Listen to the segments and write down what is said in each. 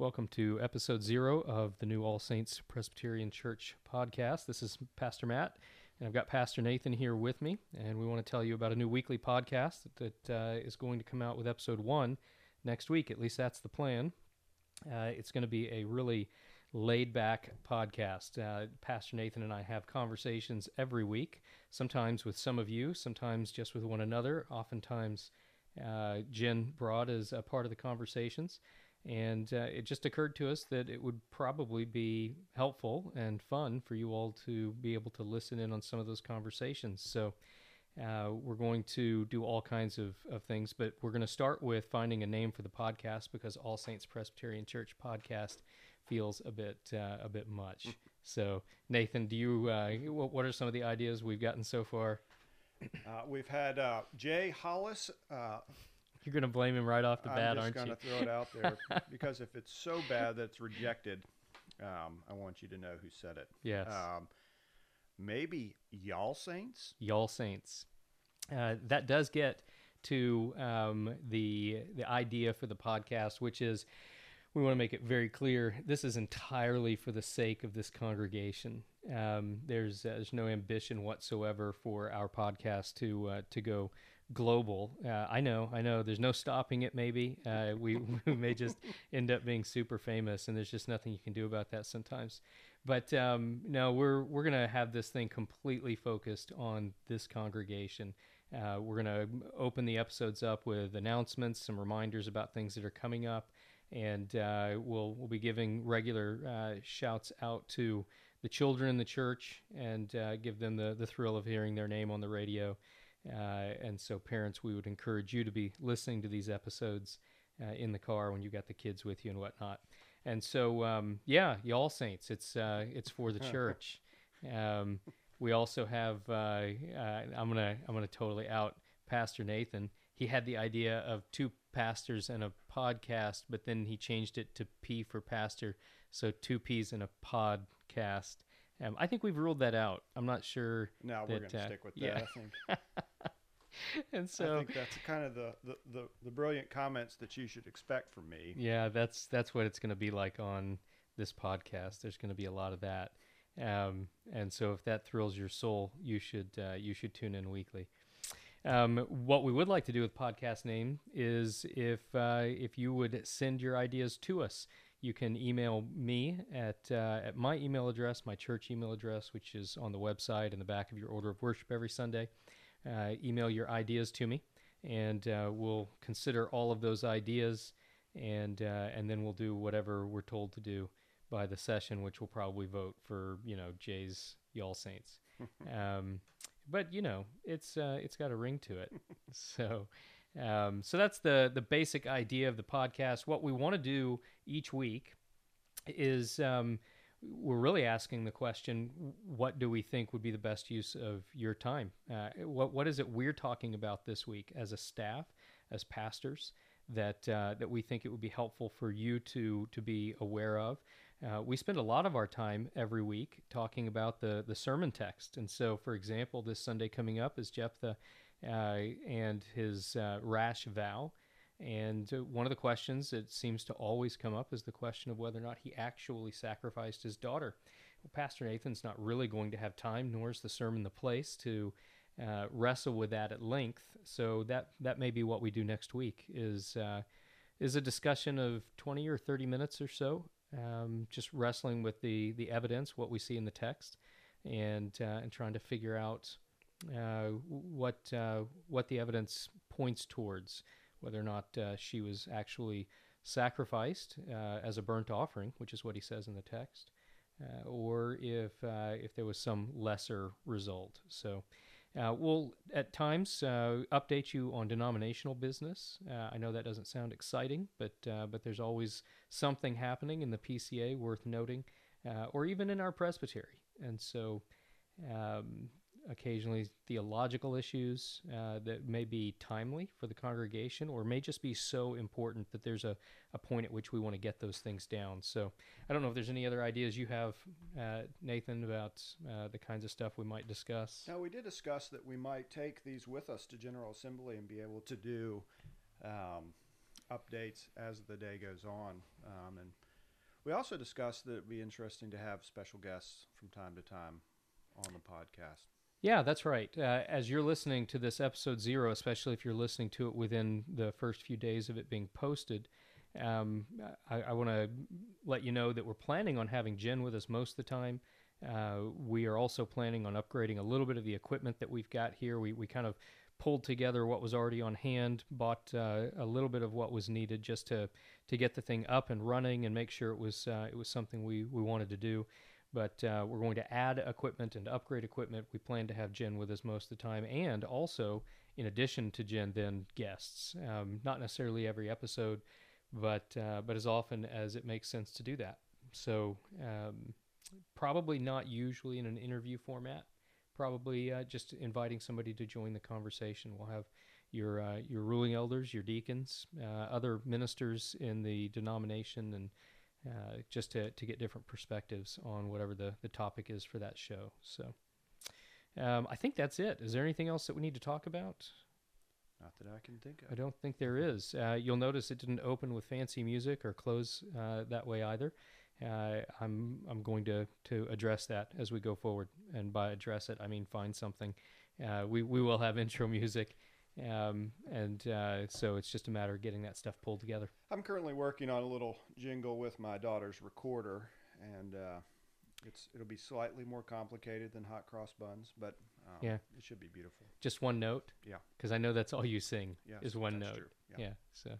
Welcome to episode zero of the new All Saints Presbyterian Church podcast. This is Pastor Matt, and I've got Pastor Nathan here with me, and we want to tell you about a new weekly podcast that uh, is going to come out with episode one next week. At least that's the plan. Uh, it's going to be a really laid back podcast. Uh, Pastor Nathan and I have conversations every week, sometimes with some of you, sometimes just with one another. Oftentimes, uh, Jen Broad is a part of the conversations. And uh, it just occurred to us that it would probably be helpful and fun for you all to be able to listen in on some of those conversations. So uh, we're going to do all kinds of, of things, but we're going to start with finding a name for the podcast because All Saints Presbyterian Church podcast feels a bit uh, a bit much. so Nathan, do you uh, what, what are some of the ideas we've gotten so far? Uh, we've had uh, Jay Hollis uh, you're going to blame him right off the bat, aren't you? I'm just going to throw it out there because if it's so bad that it's rejected, um, I want you to know who said it. Yes. Um, maybe y'all saints. Y'all saints. Uh, that does get to um, the the idea for the podcast, which is we want to make it very clear this is entirely for the sake of this congregation. Um, there's uh, there's no ambition whatsoever for our podcast to uh, to go global. Uh, I know, I know. There's no stopping it. Maybe uh, we, we may just end up being super famous, and there's just nothing you can do about that sometimes. But um, no, we're we're gonna have this thing completely focused on this congregation. Uh, we're gonna open the episodes up with announcements, some reminders about things that are coming up, and uh, we'll we'll be giving regular uh, shouts out to the children in the church and uh, give them the the thrill of hearing their name on the radio. Uh, and so, parents, we would encourage you to be listening to these episodes uh, in the car when you got the kids with you and whatnot. And so, um, yeah, y'all saints, it's uh, it's for the church. Um, we also have. Uh, uh, I'm gonna I'm gonna totally out Pastor Nathan. He had the idea of two pastors and a podcast, but then he changed it to P for pastor, so two P's in a podcast. Um, I think we've ruled that out. I'm not sure. No, we're going to uh, stick with that. Yeah. I think. and so I think that's kind of the, the, the, the, brilliant comments that you should expect from me. Yeah, that's that's what it's going to be like on this podcast. There's going to be a lot of that, um, and so if that thrills your soul, you should uh, you should tune in weekly. Um, what we would like to do with podcast name is if uh, if you would send your ideas to us you can email me at, uh, at my email address, my church email address, which is on the website in the back of your order of worship every Sunday. Uh, email your ideas to me, and uh, we'll consider all of those ideas, and uh, and then we'll do whatever we're told to do by the session, which will probably vote for you know Jay's Y'all Saints. um, but you know, it's uh, it's got a ring to it, so. Um, so that's the the basic idea of the podcast. What we want to do each week is um, we're really asking the question: What do we think would be the best use of your time? Uh, what what is it we're talking about this week as a staff, as pastors? That uh, that we think it would be helpful for you to to be aware of. Uh, we spend a lot of our time every week talking about the the sermon text, and so, for example, this Sunday coming up is Jephthah uh, and his uh, rash vow. And uh, one of the questions that seems to always come up is the question of whether or not he actually sacrificed his daughter. Well, Pastor Nathan's not really going to have time, nor is the sermon the place to uh, wrestle with that at length. So that that may be what we do next week is uh, is a discussion of twenty or thirty minutes or so, um, just wrestling with the the evidence, what we see in the text, and uh, and trying to figure out uh, what uh, what the evidence points towards, whether or not uh, she was actually sacrificed uh, as a burnt offering, which is what he says in the text, uh, or if if there was some lesser result. So. Uh, we'll at times uh, update you on denominational business. Uh, I know that doesn't sound exciting, but but there's always something happening in the PCA worth noting, or even in our presbytery. And so um, occasionally theological issues uh, that may be timely for the congregation or may just be so important that there's a, a point at which we want to get those things down. So I don't know if there's any other ideas you have, uh, Nathan, about uh, the kinds of stuff we might discuss. Now, we did discuss that we might take these with us to General Assembly and be able to do um, updates as the day goes on. Um, and We also discussed that it'd be interesting to have special guests from time to time on the podcast. Yeah, that's right. Uh, as you're listening to this episode zero, especially if you're listening to it within the first few days of it being posted, um, I, I want to let you know that we're planning on having Jen with us most of the time. Uh, we are also planning on upgrading a little bit of the equipment that we've got here. We, we kind of pulled together what was already on hand, bought uh, a little bit of what was needed just to, to get the thing up and running and make sure it was uh, it was something we, we wanted to do. But uh, we're going to add equipment and upgrade equipment. We plan to have Jen with us most of the time, and also in addition to Jen, then guests. Um, not necessarily every episode, but uh, but as often as it makes sense to do that. So um, probably not usually in an interview format. Probably uh, just inviting somebody to join the conversation. We'll have your uh, your ruling elders, your deacons, uh, other ministers in the denomination, and uh, just to, to get different perspectives on whatever the, the topic is for that show. So um, I think that's it. Is there anything else that we need to talk about? Not that I can think of. I don't think there is. Uh, you'll notice it didn't open with fancy music or close uh, that way either. Uh, I'm I'm going to, to address that as we go forward, and by address it, I mean find something. Uh, we we will have intro music, um, and uh, so it's just a matter of getting that stuff pulled together. I'm currently working on a little jingle with my daughter's recorder, and uh, it's it'll be slightly more complicated than hot cross buns, but um, Yeah. it should be beautiful. Just one note, Yeah. because I know that's all you sing Yes, is one note. Yeah. Yeah. So.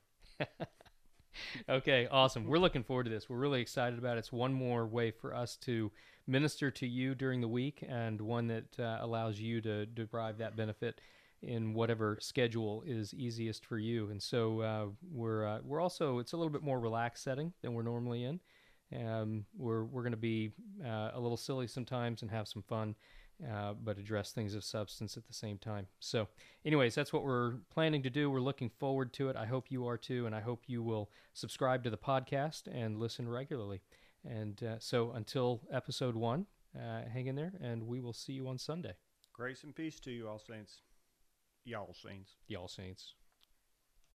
okay, awesome. We're looking forward to this. We're really excited about it. It's one more way for us to minister to you during the week, and one that uh, allows you to derive that benefit in whatever schedule is easiest for you. And so uh, we're uh, we're also it's a little bit more relaxed setting than we're normally in. Um, we're we're going to be uh, a little silly sometimes and have some fun. Uh, but address things of substance at the same time. So, anyways, that's what we're planning to do. We're looking forward to it. I hope you are too, and I hope you will subscribe to the podcast and listen regularly. And uh, so, until episode one, uh, hang in there, and we will see you on Sunday. Grace and peace to you, all saints. Y'all saints. Y'all saints.